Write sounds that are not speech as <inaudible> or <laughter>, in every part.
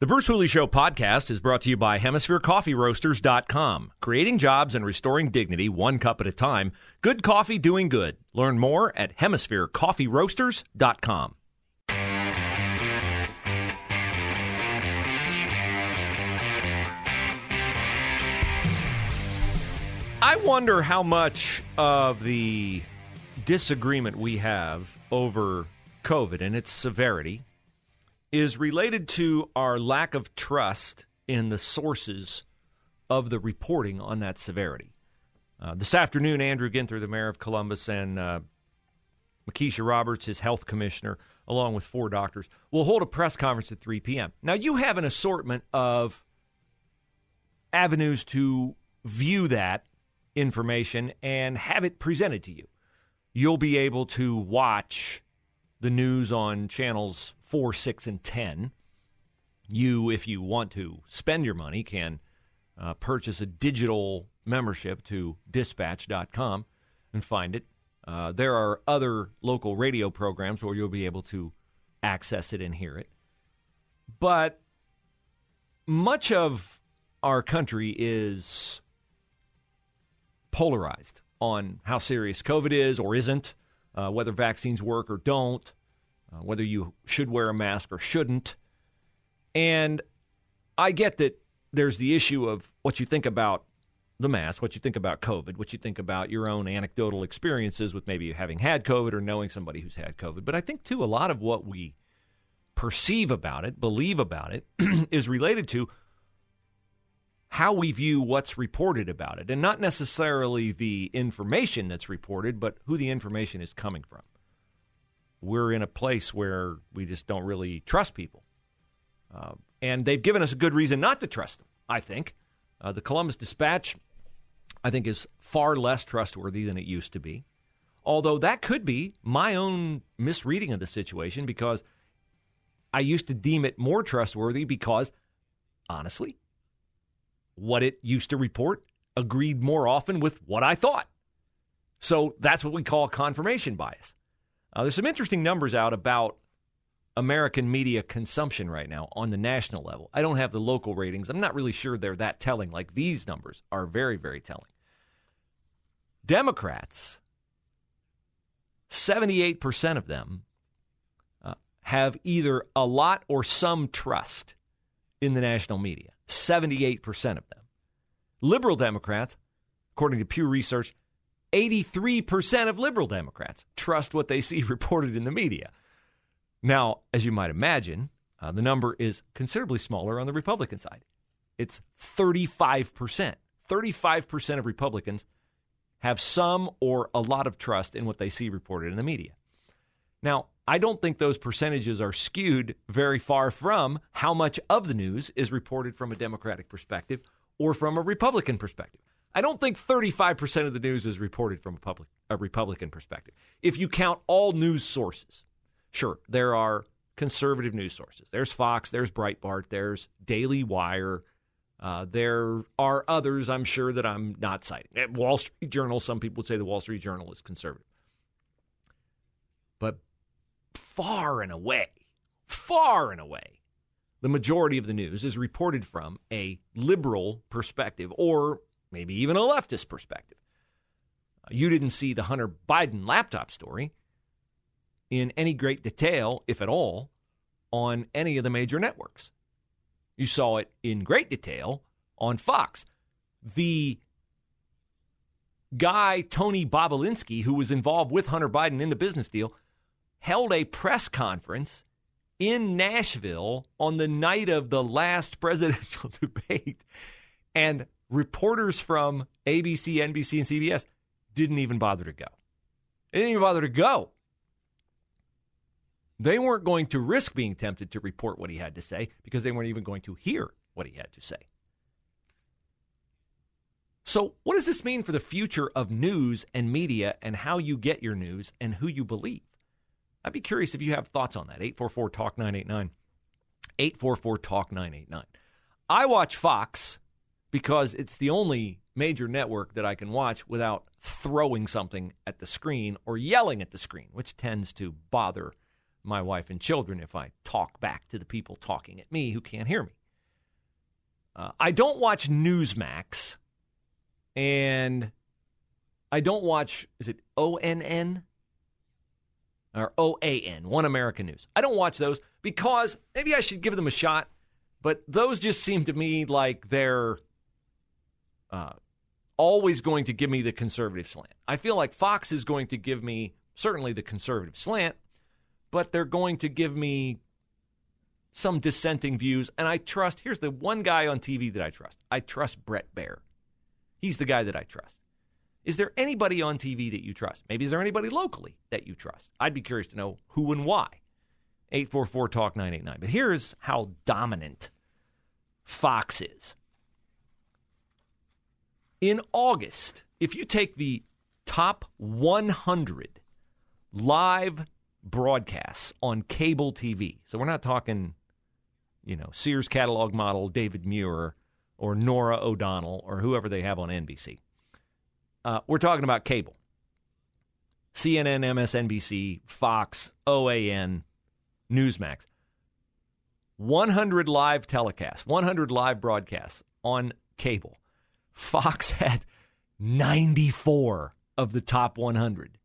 The Bruce Hooley Show podcast is brought to you by HemisphereCoffeeRoasters.com. Creating jobs and restoring dignity one cup at a time. Good coffee doing good. Learn more at HemisphereCoffeeRoasters.com. I wonder how much of the disagreement we have over COVID and its severity is related to our lack of trust in the sources of the reporting on that severity. Uh, this afternoon, Andrew Ginther, the mayor of Columbus, and uh, Mysheika Roberts, his health commissioner, along with four doctors, will hold a press conference at 3 p.m. Now, you have an assortment of avenues to view that information and have it presented to you. You'll be able to watch the news on channels 4, 6, and 10. You, if you want to spend your money, can uh, purchase a digital membership to dispatch.com and find it. Uh, there are other local radio programs where you'll be able to access it and hear it. But much of our country is polarized on how serious COVID is or isn't, uh, whether vaccines work or don't, uh, whether you should wear a mask or shouldn't. And I get that there's the issue of what you think about the mask, what you think about COVID, what you think about your own anecdotal experiences with maybe having had COVID or knowing somebody who's had COVID. But I think, too, a lot of what we perceive about it, believe about it, <clears throat> is related to how we view what's reported about it, and not necessarily the information that's reported, but who the information is coming from. We're in a place where we just don't really trust people. Uh, and they've given us a good reason not to trust them, I think. Uh, the Columbus Dispatch, I think, is far less trustworthy than it used to be. Although that could be my own misreading of the situation because I used to deem it more trustworthy because, honestly, what it used to report agreed more often with what I thought. So that's what we call confirmation bias. Uh, there's some interesting numbers out about American media consumption right now on the national level. I don't have the local ratings. I'm not really sure they're that telling. Like these numbers are very, very telling. Democrats, 78% of them uh, have either a lot or some trust in the national media. 78% of them. Liberal Democrats, according to Pew Research, 83% of liberal Democrats trust what they see <laughs> reported in the media. Now, as you might imagine, uh, the number is considerably smaller on the Republican side. It's 35%. 35% of Republicans have some or a lot of trust in what they see reported in the media. Now, I don't think those percentages are skewed very far from how much of the news is reported from a Democratic perspective or from a Republican perspective. I don't think 35% of the news is reported from a, public, a Republican perspective. If you count all news sources, sure, there are conservative news sources. There's Fox, there's Breitbart, there's Daily Wire. Uh, there are others, I'm sure, that I'm not citing. Wall Street Journal, some people would say the Wall Street Journal is conservative. But far and away, far and away, the majority of the news is reported from a liberal perspective or maybe even a leftist perspective. Uh, you didn't see the Hunter Biden laptop story in any great detail, if at all, on any of the major networks. You saw it in great detail on Fox. The guy, Tony Bobulinski, who was involved with Hunter Biden in the business deal, held a press conference in Nashville on the night of the last <laughs> presidential debate. And reporters from ABC, NBC, and CBS didn't even bother to go. They didn't even bother to go. They weren't going to risk being tempted to report what he had to say because they weren't even going to hear what he had to say. So, what does this mean for the future of news and media and how you get your news and who you believe? I'd be curious if you have thoughts on that. 844 Talk 989. 844 Talk 989. I watch Fox because it's the only major network that I can watch without throwing something at the screen or yelling at the screen, which tends to bother my wife and children if I talk back to the people talking at me who can't hear me. Uh, I don't watch Newsmax and I don't watch, is it ONN? Or OAN, One American News. I don't watch those because maybe I should give them a shot, but those just seem to me like they're uh, always going to give me the conservative slant. I feel like Fox is going to give me certainly the conservative slant, but they're going to give me some dissenting views. And I trust, here's the one guy on TV that I trust I trust Bret Baier. He's the guy that I trust. Is there anybody on TV that you trust? Maybe is there anybody locally that you trust? I'd be curious to know who and why. 844 Talk 989. But here's how dominant Fox is. In August, if you take the top 100 live broadcasts on cable TV, so we're not talking, you know, Sears catalog model David Muir or Norah O'Donnell or whoever they have on NBC. Uh, we're talking about cable. CNN, MSNBC, Fox, OAN, Newsmax. 100 live telecasts, 100 live broadcasts on cable. Fox <laughs> had 94 of the top 100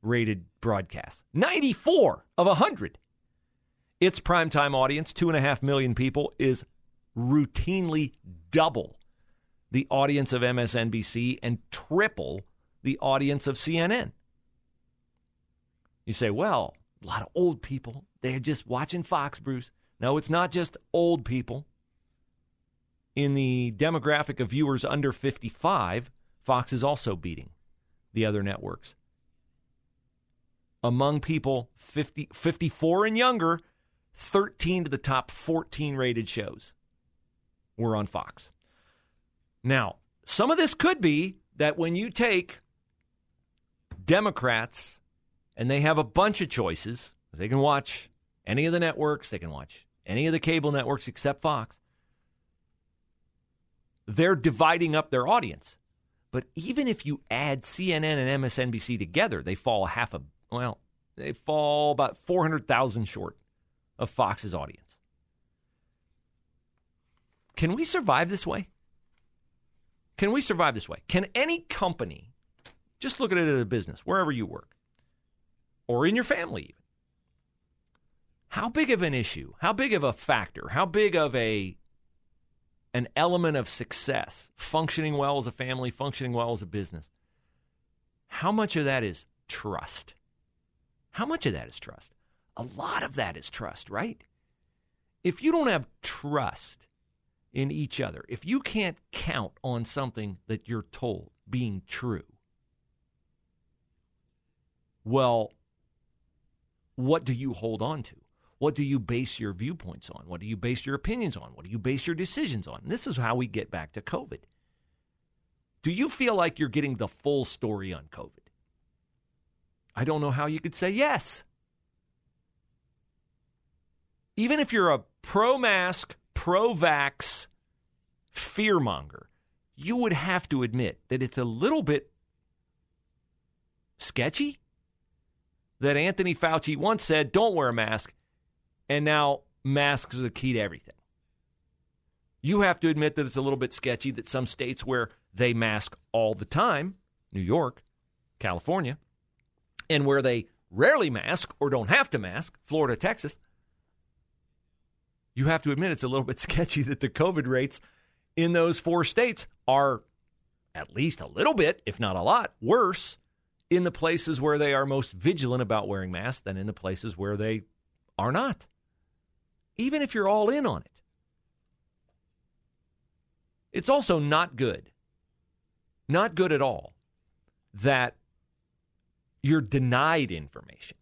rated broadcasts. 94 of 100. Its primetime audience, two and a half million people, is routinely double the audience of MSNBC and triple the audience of CNN. You say, well, a lot of old people, they're just watching Fox, Bruce. No, it's not just old people. In the demographic of viewers under 55, Fox is also beating the other networks. Among people 50, 54 and younger, 13 to the top 14 rated shows were on Fox. Now, some of this could be that when you take Democrats and they have a bunch of choices, they can watch any of the networks, they can watch any of the cable networks except Fox. They're dividing up their audience. But even if you add CNN and MSNBC together, they fall half a, well, they fall about 400,000 short of Fox's audience. Can we survive this way? Can we survive this way? Can any company, just look at it as a business, wherever you work, or in your family even, how big of an issue, how big of a factor, how big of a an element of success, functioning well as a family, functioning well as a business, how much of that is trust? How much of that is trust? A lot of that is trust, right? If you don't have trust in each other. If you can't count on something that you're told being true, well, what do you hold on to? What do you base your viewpoints on? What do you base your opinions on? What do you base your decisions on? And this is how we get back to COVID. Do you feel like you're getting the full story on COVID? I don't know how you could say yes. Even if you're a pro mask, pro vax fearmonger, you would have to admit that it's a little bit sketchy that Anthony Fauci once said, don't wear a mask, and now masks are the key to everything. You have to admit that it's a little bit sketchy that some states where they mask all the time, New York, California, and where they rarely mask or don't have to mask, Florida, Texas, you have to admit it's a little <laughs> bit sketchy that the COVID rates in those four states are at least a little bit, if not a lot, worse in the places where they are most vigilant about wearing masks than in the places where they are not. Even if you're all in on it. It's also not good, not good at all, that you're denied information.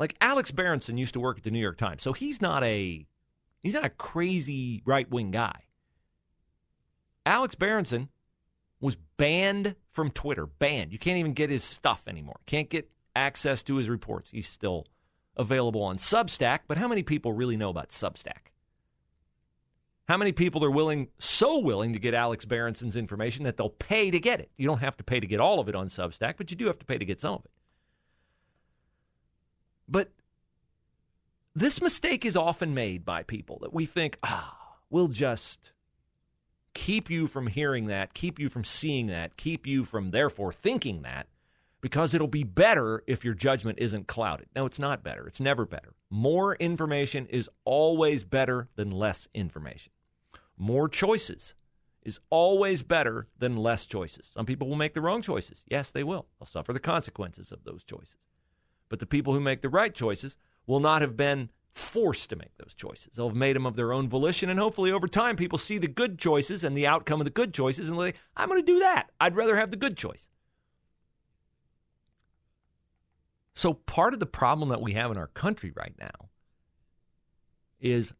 Like Alex Berenson used to work at the New York Times, so he's not a he's not a crazy right wing guy. Alex Berenson was banned from Twitter. Banned. You can't even get his stuff anymore. Can't get access to his reports. He's still available on Substack, but how many people really know about Substack? How many people are willing, so willing to get Alex Berenson's information that they'll pay to get it? You don't have to pay to get all of it on Substack, but you do have to pay to get some of it. But this mistake is often made by people that we think, ah, we'll just keep you from hearing that, keep you from seeing that, keep you from therefore thinking that, because it'll be better if your judgment isn't clouded. No, it's not better. It's never better. More information is always better than less information. More choices is always better than less choices. Some people will make the wrong choices. Yes, they will. They'll suffer the consequences of those choices. But the people who make the right choices will not have been forced to make those choices. They'll have made them of their own volition, and hopefully over time people see the good choices and the outcome of the good choices and they, I'm going to do that. I'd rather have the good choice. So part of the problem that we have in our country right now is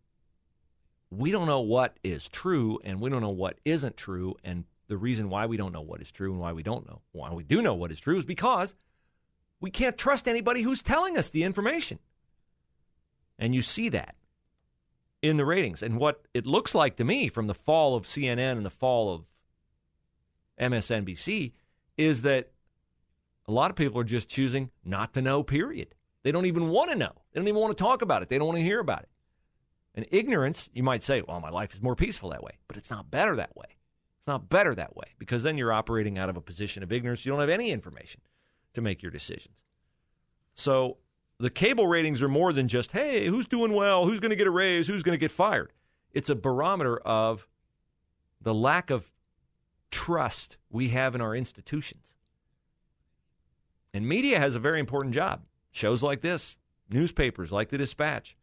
we don't know what is true and we don't know what isn't true and the reason why we don't know what is true and why we don't know why we do know what is true is because we can't trust anybody who's telling us the information. And you see that in the ratings. And what it looks like to me from the fall of CNN and the fall of MSNBC is that a lot of people are just choosing not to know, period. They don't even want to know. They don't even want to talk about it. They don't want to hear about it. And ignorance, you might say, well, my life is more peaceful that way. But it's not better that way. It's not better that way because then you're operating out of a position of ignorance. You don't have any information to make your decisions. So the cable ratings are more than just, hey, who's doing well? Who's going to get a raise? Who's going to get fired? It's a barometer of the lack of trust we have in our institutions. And media has a very important job. Shows like this, newspapers like the Dispatch,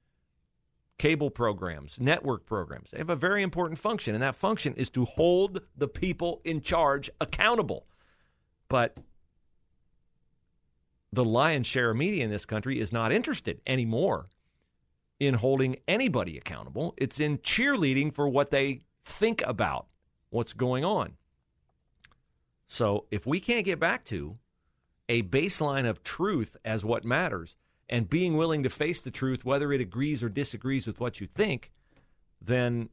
cable programs, network programs, they have a very important function. And that function is to hold the people in charge accountable. But the lion's share of media in this country is not interested anymore in holding anybody accountable. It's in cheerleading for what they think about what's going on. So if we can't get back to a baseline of truth as what matters and being willing to face the truth, whether it agrees or disagrees with what you think, then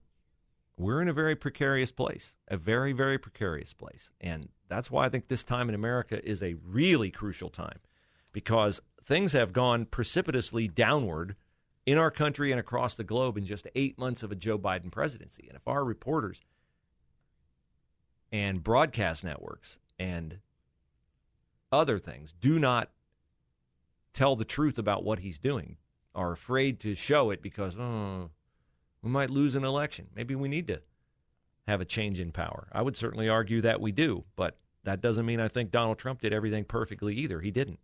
we're in a very precarious place, a very, very precarious place. And that's why I think this time in America is a really crucial time because things have gone precipitously downward in our country and across the globe in just eight months of a Joe Biden presidency. And if our reporters and broadcast networks and other things do not tell the truth about what he's doing, are afraid to show it because, oh, we might lose an election. Maybe we need to have a change in power. I would certainly argue that we do, but that doesn't mean I think Donald Trump did everything perfectly either. He didn't.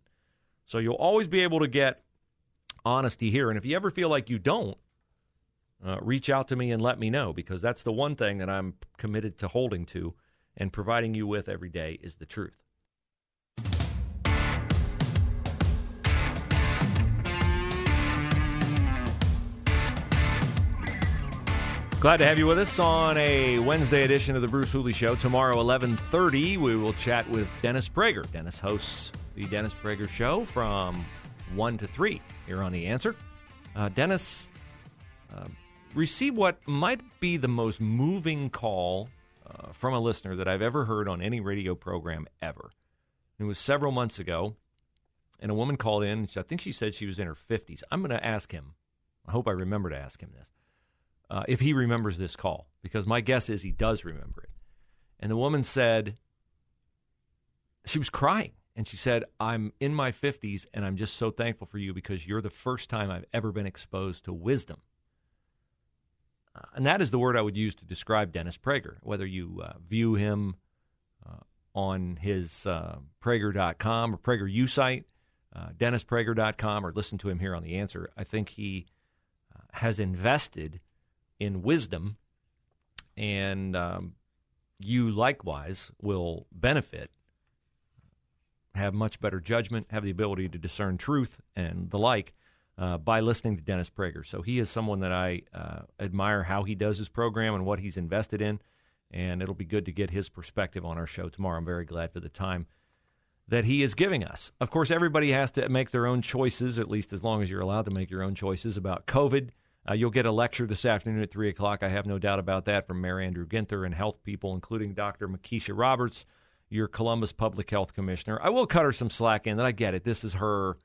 So you'll always be able to get honesty here. And if you ever feel like you don't, uh, reach out to me and let me know because that's the one thing that I'm committed to holding to and providing you with every day is the truth. Glad to have you with us on a Wednesday edition of the Bruce Hooley Show. Tomorrow, 11.30, we will chat with Dennis Prager. Dennis hosts the Dennis Prager Show from 1 to 3 here on The Answer. Uh, Dennis uh, received what might be the most moving call uh, from a listener that I've ever heard on any radio program ever. It was several months ago, and a woman called in. I think she said she was in her 50s. I'm going to ask him. I hope I remember to ask him this. Uh, if he remembers this call, because my guess is he does remember it. And the woman said she was crying. And she said, I'm in my 50s and I'm just so thankful for you because you're the first time I've ever been exposed to wisdom. Uh, and that is the word I would use to describe Dennis Prager, whether you uh, view him uh, on his uh, Prager.com or PragerU site, uh, DennisPrager.com, or listen to him here on The Answer. I think he uh, has invested in wisdom, and um, you likewise will benefit have much better judgment, have the ability to discern truth and the like uh, by listening to Dennis Prager. So he is someone that I uh, admire how he does his program and what he's invested in. And it'll be good to get his perspective on our show tomorrow. I'm very glad for the time that he is giving us. Of course, everybody has to make their own choices, at least as long as you're allowed to make your own choices about COVID. Uh, you'll get a lecture this afternoon at 3 o'clock. I have no doubt about that from Mayor Andrew Ginther and health people, including Dr. Mysheika Roberts, your Columbus Public Health Commissioner. I will cut her some slack in that I get it. This is her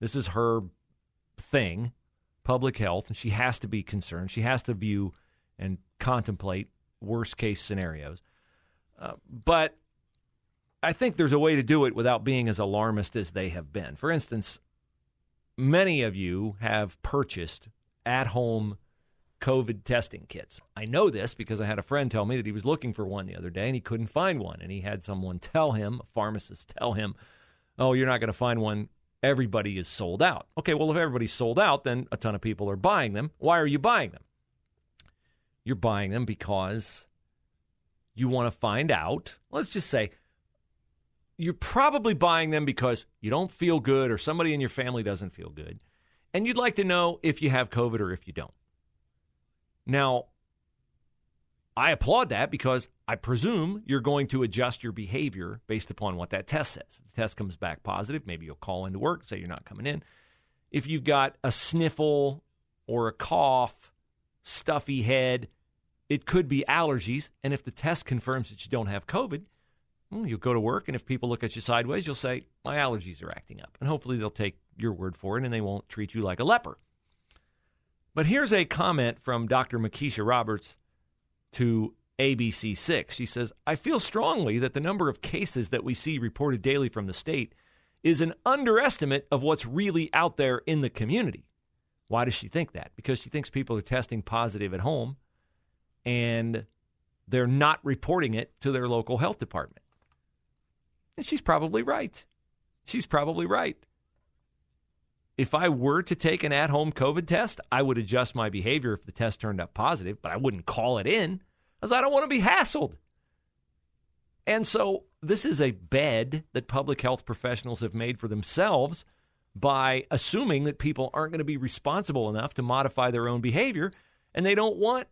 this is her thing, public health, and she has to be concerned. She has to view and contemplate worst case scenarios. Uh, but I think there's a way to do it without being as alarmist as they have been. For instance, many of you have purchased at home COVID testing kits. I know this because I had a friend tell me that he was looking for one the other day and he couldn't find one. And he had someone tell him, a pharmacist tell him, oh, you're not going to find one. Everybody is sold out. Okay, well, if everybody's sold out, then a ton of people are buying them. Why are you buying them? You're buying them because you want to find out. Let's just say you're probably buying them because you don't feel good or somebody in your family doesn't feel good. And you'd like to know if you have COVID or if you don't. Now, I applaud that because I presume you're going to adjust your behavior based upon what that test says. If the test comes back positive, maybe you'll call into work, say you're not coming in. If you've got a sniffle or a cough, stuffy head, it could be allergies. And if the test confirms that you don't have COVID, you'll go to work. And if people look at you sideways, you'll say, My allergies are acting up. And hopefully they'll take your word for it and they won't treat you like a leper. But here's a comment from Dr. Mysheika Roberts to ABC6. She says, I feel strongly that the number of cases that we see reported daily from the state is an underestimate of what's really out there in the community. Why does she think that? Because she thinks people are testing positive at home and they're not reporting it to their local health department. And she's probably right. She's probably right if I were to take an at home COVID test, I would adjust my behavior if the test turned up positive, but I wouldn't call it in because I don't want to be hassled. And so this is a bed that public health professionals have made for themselves by assuming that people aren't going to be responsible enough to modify their own behavior and they don't want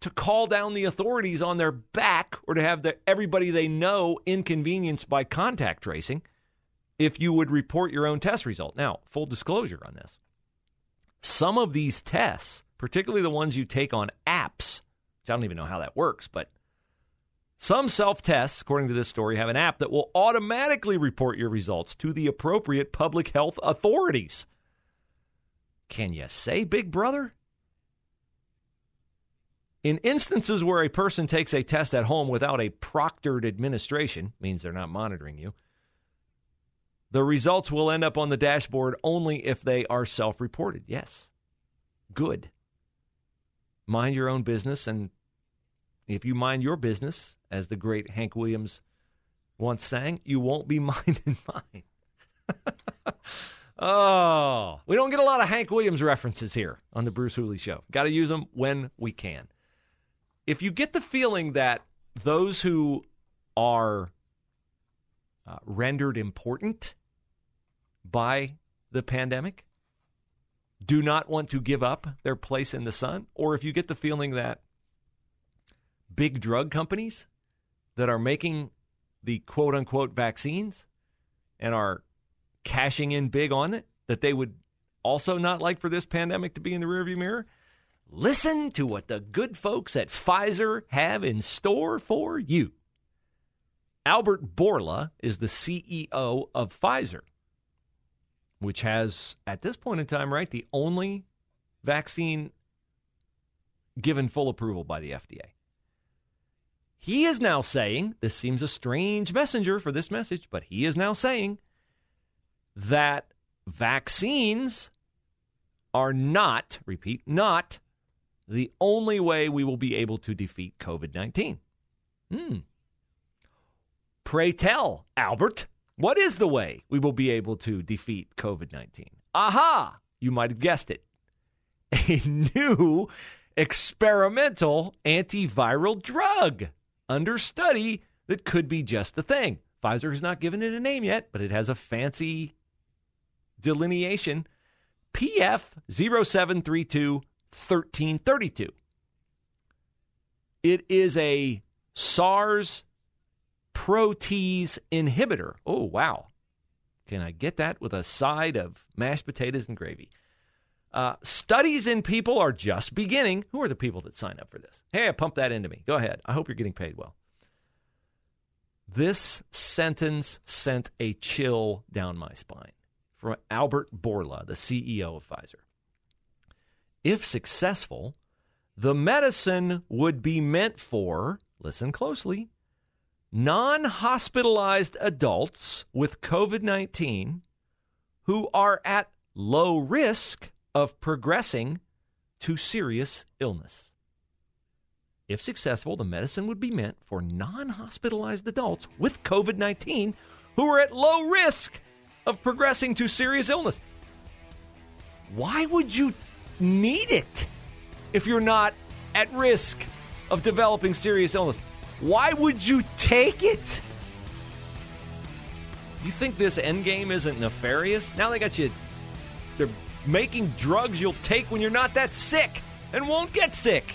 to call down the authorities on their back or to have the, everybody they know inconvenienced by contact tracing if you would report your own test result. Now, full disclosure on this. Some of these tests, particularly the ones you take on apps, which I don't even know how that works, but some self tests, according to this story, have an app that will automatically report your results to the appropriate public health authorities. Can you say, Big Brother? In instances where a person takes a test at home without a proctored administration, means they're not monitoring you, the results will end up on the dashboard only if they are self reported. Yes. Good. Mind your own business. And if you mind your business, as the great Hank Williams once sang, you won't be <laughs> minding mine. <laughs> oh, we don't get a lot of Hank Williams references here on the Bruce Hooley Show. Got to use them when we can. If you get the feeling that those who are uh, rendered important by the pandemic do not want to give up their place in the sun, or if you get the feeling that big drug companies that are making the quote unquote vaccines and are cashing in big on it, that they would also not like for this pandemic to be in the rearview mirror, listen to what the good folks at Pfizer have in store for you. Albert Bourla is the CEO of Pfizer, which has, at this point in time, right, the only vaccine given full approval by the FDA. He is now saying, this seems a strange messenger for this message, but he is now saying that vaccines are not, repeat, not the only way we will be able to defeat COVID 19. Hmm. Pray tell, Albert, what is the way we will be able to defeat COVID 19? Aha! You might have guessed it. <laughs> A new experimental antiviral drug under study that could be just the thing. Pfizer has not given it a name yet, but it has a fancy delineation PF 0732 1332. It is a SARS protease inhibitor. Oh, wow. Can I get that with a side of mashed potatoes and gravy? Uh, studies in people are just beginning. Who are the people that sign up for this? Hey, pump that into me. Go ahead. I hope you're getting paid well. This sentence sent a chill down my spine from Albert Bourla, the CEO of Pfizer. If successful, the medicine would be meant for, listen closely, non hospitalized adults with COVID 19 who are at low risk of progressing to serious illness. If successful, the medicine would be meant for non hospitalized adults with COVID 19 who are at low risk of progressing to serious illness. Why would you need it if you're not at risk of developing serious illness? Why would you take it? You think this end game isn't nefarious? Now they got you. They're making drugs you'll take when you're not that sick and won't get sick.